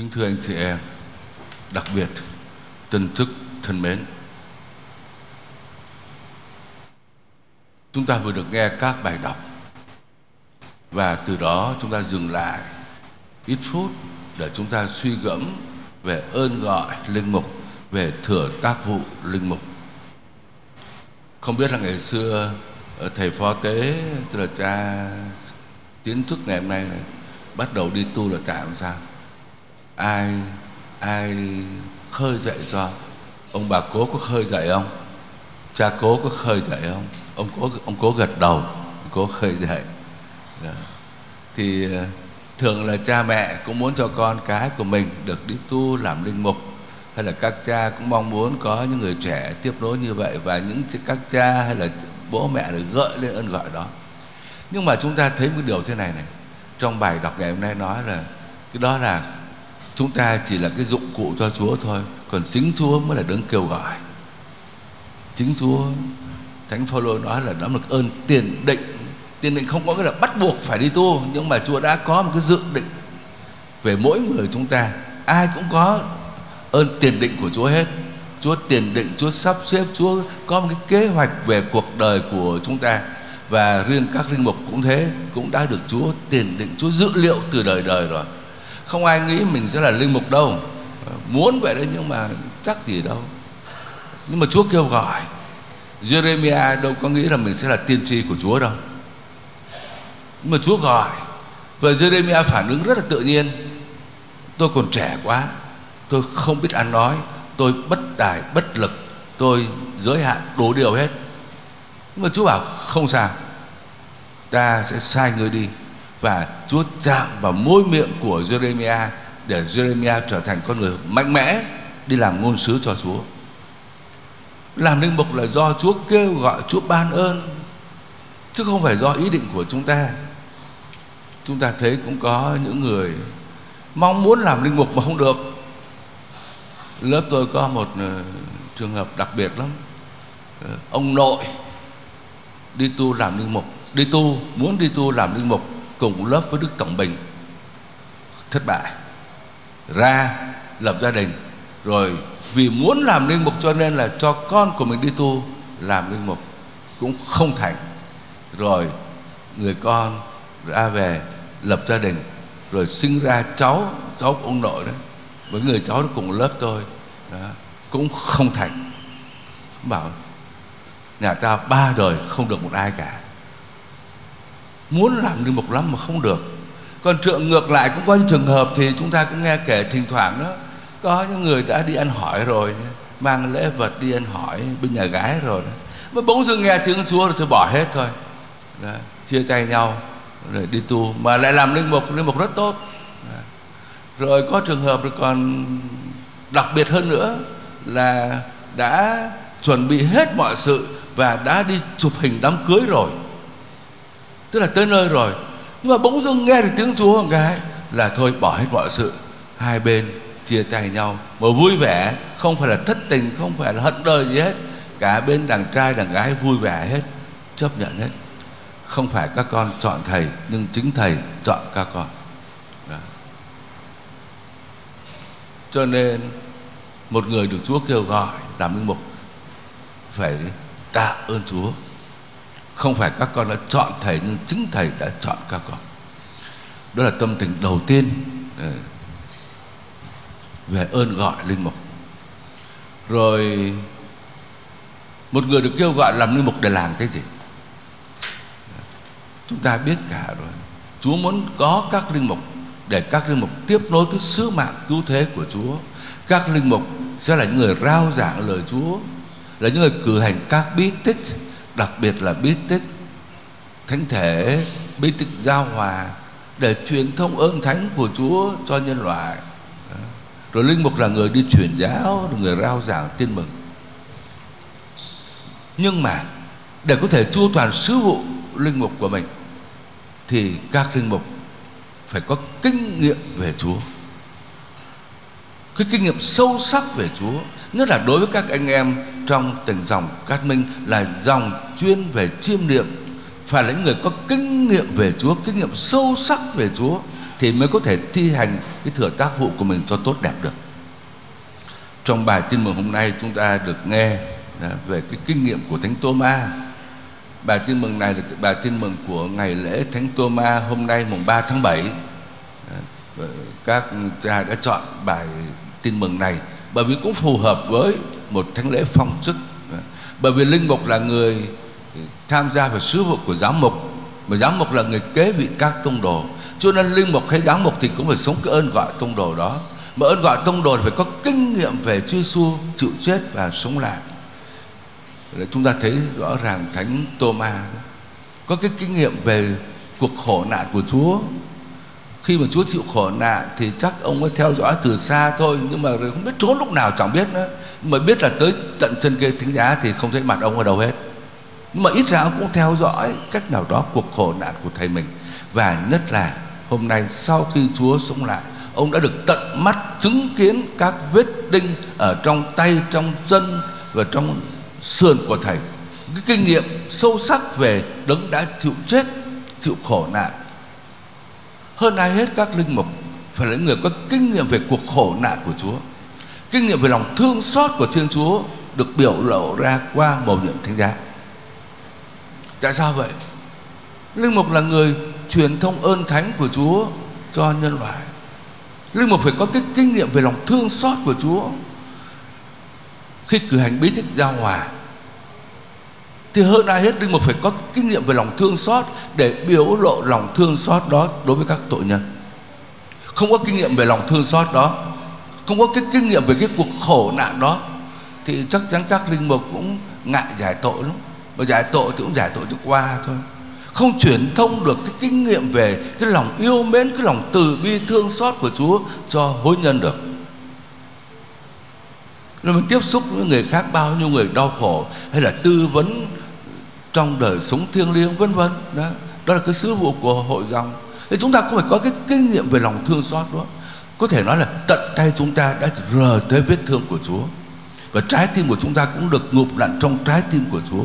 Kính thưa anh chị em, đặc biệt tân chức thân mến. Chúng ta vừa được nghe các bài đọc và từ đó chúng ta dừng lại ít phút để chúng ta suy gẫm về ơn gọi linh mục, về thừa tác vụ linh mục. Không biết là ngày xưa ờ, thầy phó tế tức là cha tiến thức ngày hôm nay này, bắt đầu đi tu là tại làm sao? Ai ai khơi dậy cho? Ông bà cố có khơi dậy không? Cha cố có khơi dậy không? Ông cố ông cố gật đầu, cố khơi dậy. Đó. thì ờ, thường là cha mẹ cũng muốn cho con cái của mình được đi tu làm linh mục, hay là các cha cũng mong muốn có những người trẻ tiếp nối như vậy và những các cha hay là bố mẹ được gợi lên ơn gọi đó. Nhưng mà chúng ta thấy một điều thế này này. Trong bài đọc ngày hôm nay nói là cái đó là chúng ta chỉ là cái dụng cụ cho Chúa thôi. Còn chính Chúa mới là đấng kêu gọi. Chính Chúa, Thánh Phaolô nói là nó là ơn tiền định. Tiền định không có nghĩa là bắt buộc phải đi tu, nhưng mà Chúa đã có một cái dự định về mỗi người chúng ta. Ai cũng có ơn tiền định của Chúa hết. Chúa tiền định, Chúa sắp xếp, Chúa có một cái kế hoạch về cuộc đời của chúng ta. Và riêng các linh mục cũng thế, cũng đã được Chúa tiền định, Chúa dự liệu từ đời đời rồi không ai nghĩ mình sẽ là linh mục đâu. Muốn vậy đấy, nhưng mà chắc gì đâu. Nhưng mà Chúa kêu gọi. Jeremiah đâu có nghĩ là mình sẽ là tiên tri của Chúa đâu. Nhưng mà Chúa gọi. Và Jeremiah phản ứng rất là tự nhiên. Tôi còn trẻ quá. Tôi không biết ăn nói. Tôi bất tài, bất lực. Tôi giới hạn đủ điều hết. Nhưng mà Chúa bảo, không sao. Ta sẽ sai người đi và Chúa chạm vào môi miệng của Jeremiah để Jeremiah trở thành con người mạnh mẽ đi làm ngôn sứ cho Chúa. Làm linh mục là do Chúa kêu gọi, Chúa ban ơn chứ không phải do ý định của chúng ta. Chúng ta thấy cũng có những người mong muốn làm linh mục mà không được. Lớp tôi có một ờ, trường hợp đặc biệt lắm. Ờ, ông nội đi tu làm linh mục, đi tu muốn đi tu làm linh mục cùng lớp với Đức Tổng Bình. Thất bại. Ra lập gia đình. Rồi vì muốn làm linh mục cho nên là cho con của mình đi tu làm linh mục. Cũng không thành. Rồi người con ra về lập gia đình. Rồi sinh ra cháu cháu ông nội đó. Với người cháu đó cùng lớp tôi đó, cũng không thành. Bảo nhà ta ba đời không được một ai cả muốn làm linh mục lắm mà không được còn trượng ngược lại cũng có những trường hợp thì chúng ta cũng nghe kể thỉnh thoảng đó có những người đã đi ăn hỏi rồi, mang lễ vật đi ăn hỏi bên nhà gái rồi đó. mà bỗng dưng nghe tiếng chúa rồi thôi bỏ hết thôi đó. chia tay nhau, rồi đi tu, mà lại làm linh mục linh mục rất tốt đó. rồi có trường hợp rồi còn đặc biệt hơn nữa là đã chuẩn bị hết mọi sự và đã đi chụp hình đám cưới rồi tức là tới nơi rồi. Nhưng mà bỗng dưng nghe được tiếng chúa một cái là thôi, bỏ hết mọi sự. Hai bên chia tay nhau. Mà vui vẻ, không phải là thất tình, không phải là hận đời gì hết. Cả bên đàn trai, đàn gái vui vẻ hết, chấp nhận hết. Không phải các con chọn thầy, nhưng chính thầy chọn các con. Đó. cho nên, một người được chúa kêu gọi, làm linh mục, phải tạ ơn chúa không phải các con đã chọn thầy, nhưng chính thầy đã chọn các con. Đó là tâm tình đầu tiên ờ, về ơn gọi linh mục. Rồi, một người được kêu gọi làm linh mục để làm cái gì? Chúng ta biết cả rồi. Chúa muốn có các linh mục để các linh mục tiếp nối cái sứ mạng cứu thế của chúa. Các linh mục sẽ là những người rao giảng lời chúa, là những người cử hành các bí tích đặc biệt là bí tích thánh thể, bí tích giao hòa, để truyền thông ơn thánh của Chúa cho nhân loại. Rồi linh mục là người đi truyền giáo, người rao giảng tin mừng. Nhưng mà, để có thể chu toàn sứ vụ linh mục của mình, thì các linh mục phải có kinh nghiệm về Chúa. Cái kinh nghiệm sâu sắc về Chúa nhất là đối với các anh em trong tỉnh dòng Cát Minh là dòng chuyên về chiêm niệm, phải là những người có kinh nghiệm về Chúa, kinh nghiệm sâu sắc về Chúa thì mới có thể thi hành cái thừa tác vụ của mình cho tốt đẹp được. Trong bài tin mừng hôm nay chúng ta được nghe à, về cái kinh nghiệm của thánh Tô Ma bài tin mừng này là bài tin mừng của ngày lễ thánh Tô Ma hôm nay mùng 3 tháng 7 à, các cha đã chọn bài tin mừng này bởi vì cũng phù hợp với một thánh lễ phong chức. Bởi vì linh mục là người tham gia vào sứ vụ của giám mục, mà giám mục là người kế vị các tông đồ. Cho nên linh mục hay giám mục thì cũng phải sống cái ơn gọi tông đồ đó. Mà ơn gọi tông đồ phải có kinh nghiệm về Chúa Giêsu chịu chết và sống lại. Để chúng ta thấy rõ ràng thánh Tô-ma có cái kinh nghiệm về cuộc khổ nạn của Chúa khi mà Chúa chịu khổ nạn thì chắc ông ấy theo dõi từ xa thôi, nhưng mà không biết trốn lúc nào chẳng biết nữa. Mà biết là tới tận chân kia thánh giá thì không thấy mặt ông ở đâu hết. Nhưng mà ít ra ông cũng theo dõi cách nào đó cuộc khổ nạn của thầy mình. Và nhất là hôm nay sau khi Chúa sống lại, ông đã được tận mắt chứng kiến các vết đinh ở trong tay, trong chân và trong sườn của thầy. Cái kinh nghiệm sâu sắc về đấng đã chịu chết, chịu khổ nạn hơn ai hết các linh mục phải là những người có kinh nghiệm về cuộc khổ nạn của Chúa, kinh nghiệm về lòng thương xót của Thiên Chúa được biểu lộ ra qua mầu nhiệm thánh giá. Tại sao vậy? Linh mục là người truyền thông ơn thánh của Chúa cho nhân loại. Linh mục phải có cái kinh nghiệm về lòng thương xót của Chúa. Khi cử hành bí tích giao hòa thì hơn ai hết linh mục phải có kinh nghiệm về lòng thương xót để biểu lộ lòng thương xót đó đối với các tội nhân. Không có kinh nghiệm về lòng thương xót đó, không có cái kinh nghiệm về cái cuộc khổ nạn đó, thì chắc chắn các linh mục cũng ngại giải tội lắm. Mà giải tội thì cũng giải tội cho qua thôi. Không truyền thông được cái kinh nghiệm về cái lòng yêu mến, cái lòng từ bi thương xót của Chúa cho hối nhân được. Rồi mình tiếp xúc với người khác bao nhiêu người đau khổ hay là tư vấn trong đời sống thiêng liêng, vân vân. Đó đó là cái sứ vụ của hội dòng. Thì chúng ta cũng phải có cái kinh nghiệm về lòng thương xót đó. Có thể nói là tận tay chúng ta đã rờ tới vết thương của Chúa. Và trái tim của chúng ta cũng được ngụp lặn trong trái tim của Chúa.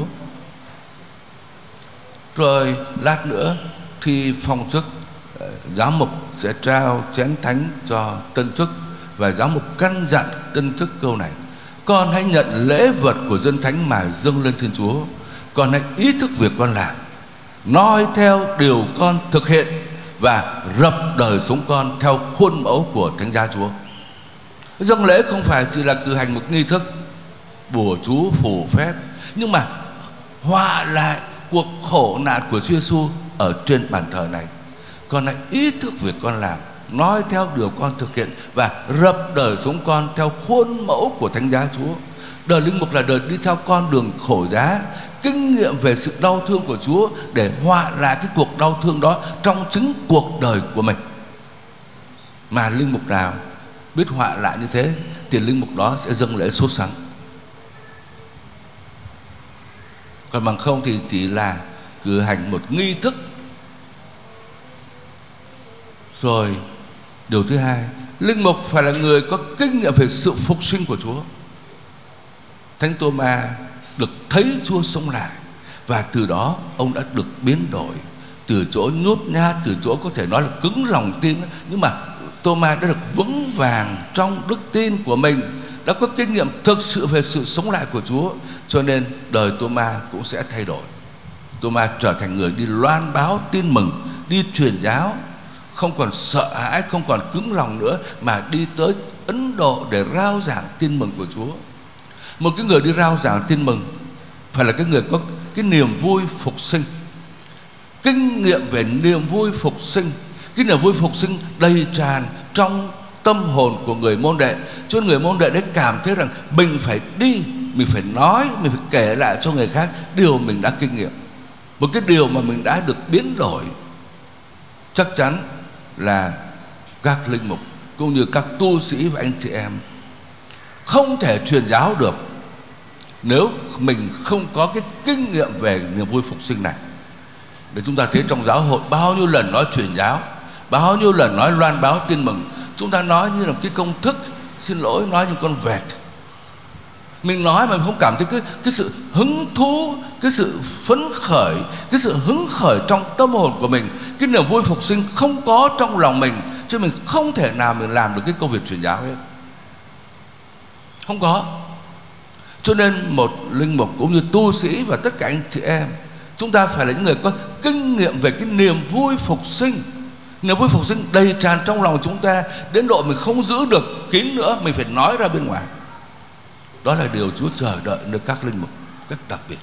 Rồi lát nữa, khi phong chức ờ, giám mục sẽ trao chén thánh cho tân chức và giám mục căn dặn tân chức câu này. Con hãy nhận lễ vật của dân thánh mà dâng lên thiên chúa con hãy ý thức việc con làm noi theo điều con thực hiện và rập đời sống con theo khuôn mẫu của thánh gia chúa dâng lễ không phải chỉ là cử hành một nghi thức bùa chú phù phép nhưng mà họa lại cuộc khổ nạn của Chúa Giêsu ở trên bàn thờ này. Con hãy ý thức việc con làm, nói theo điều con thực hiện và rập đời sống con theo khuôn mẫu của Thánh giá Chúa. Đời linh mục là đời đi theo con đường khổ giá, kinh nghiệm về sự đau thương của Chúa để họa lại cái cuộc đau thương đó trong chính cuộc đời của mình. Mà linh mục nào biết họa lại như thế thì linh mục đó sẽ dâng lễ sốt sắng. còn bằng không thì chỉ là cử hành một nghi thức rồi, điều thứ hai, linh mục phải là người có kinh nghiệm về sự phục sinh của Chúa Thánh Tô Ma được thấy Chúa sống lại. Và từ đó, ông đã được biến đổi. Từ chỗ nhút nhát, từ chỗ có thể nói là cứng lòng tin, nhưng mà Thomas đã được vững vàng trong đức tin của mình, đã có kinh nghiệm thực sự về sự sống lại của Chúa. Cho nên đời Thomas cũng sẽ thay đổi. Thomas trở thành người đi loan báo tin mừng, đi truyền giáo, không còn sợ hãi, không còn cứng lòng nữa, mà đi tới Ấn Độ để rao giảng tin mừng của Chúa một cái người đi rao giảng tin mừng phải là cái người có cái niềm vui phục sinh. Kinh nghiệm về niềm vui phục sinh, cái niềm vui phục sinh đầy tràn trong tâm hồn của người môn đệ. Cho người môn đệ đấy cảm thấy rằng mình phải đi, mình phải nói, mình phải kể lại cho người khác điều mình đã kinh nghiệm. Một cái điều mà mình đã được biến đổi chắc chắn là các linh mục cũng như các tu sĩ và anh chị em không thể truyền giáo được nếu mình không có cái kinh nghiệm về niềm vui phục sinh này, để chúng ta thấy trong giáo hội bao nhiêu lần nói truyền giáo, bao nhiêu lần nói loan báo tin mừng, chúng ta nói như là một cái công thức, xin lỗi, nói như con vẹt. Mình nói mà mình không cảm thấy cái cái sự hứng thú, cái cái sự phấn khởi, cái sự hứng khởi trong tâm hồn của mình, cái niềm vui phục sinh không có trong lòng mình cho mình không thể nào mình làm được cái công việc truyền giáo hết. Không có cho nên một linh mục cũng như tu sĩ và tất cả anh chị em, chúng ta phải là những người có kinh nghiệm về cái niềm vui phục sinh. Niềm vui phục sinh đầy tràn trong lòng chúng ta, đến độ mình không giữ được kín nữa, mình phải nói ra bên ngoài. Đó là điều Chúa chờ đợi nơi các linh mục các đặc biệt.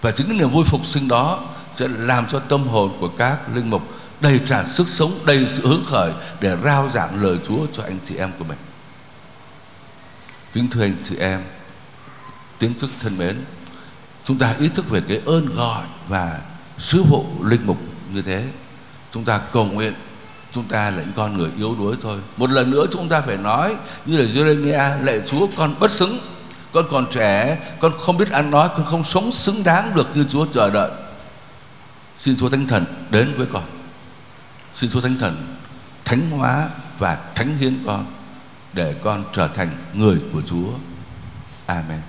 Và chính cái niềm vui phục sinh đó sẽ làm cho tâm hồn của các linh mục đầy tràn sức sống, đầy sự hứng khởi để rao giảng lời Chúa cho anh chị em của mình. Kính thưa anh chị em tiếng thức thân mến, chúng ta ý thức về cái ơn gọi và sứ vụ linh mục như thế. Chúng ta cầu nguyện, chúng ta là những con người yếu đuối thôi. Một lần nữa chúng ta phải nói, như là Jeremiah, lạy Chúa, con bất xứng. Con còn trẻ, con không biết ăn nói, con không sống xứng đáng được như Chúa chờ đợi. Xin Chúa Thánh Thần đến với con. Xin Chúa Thánh Thần thánh hóa và thánh hiến con để con trở thành người của Chúa. Amen.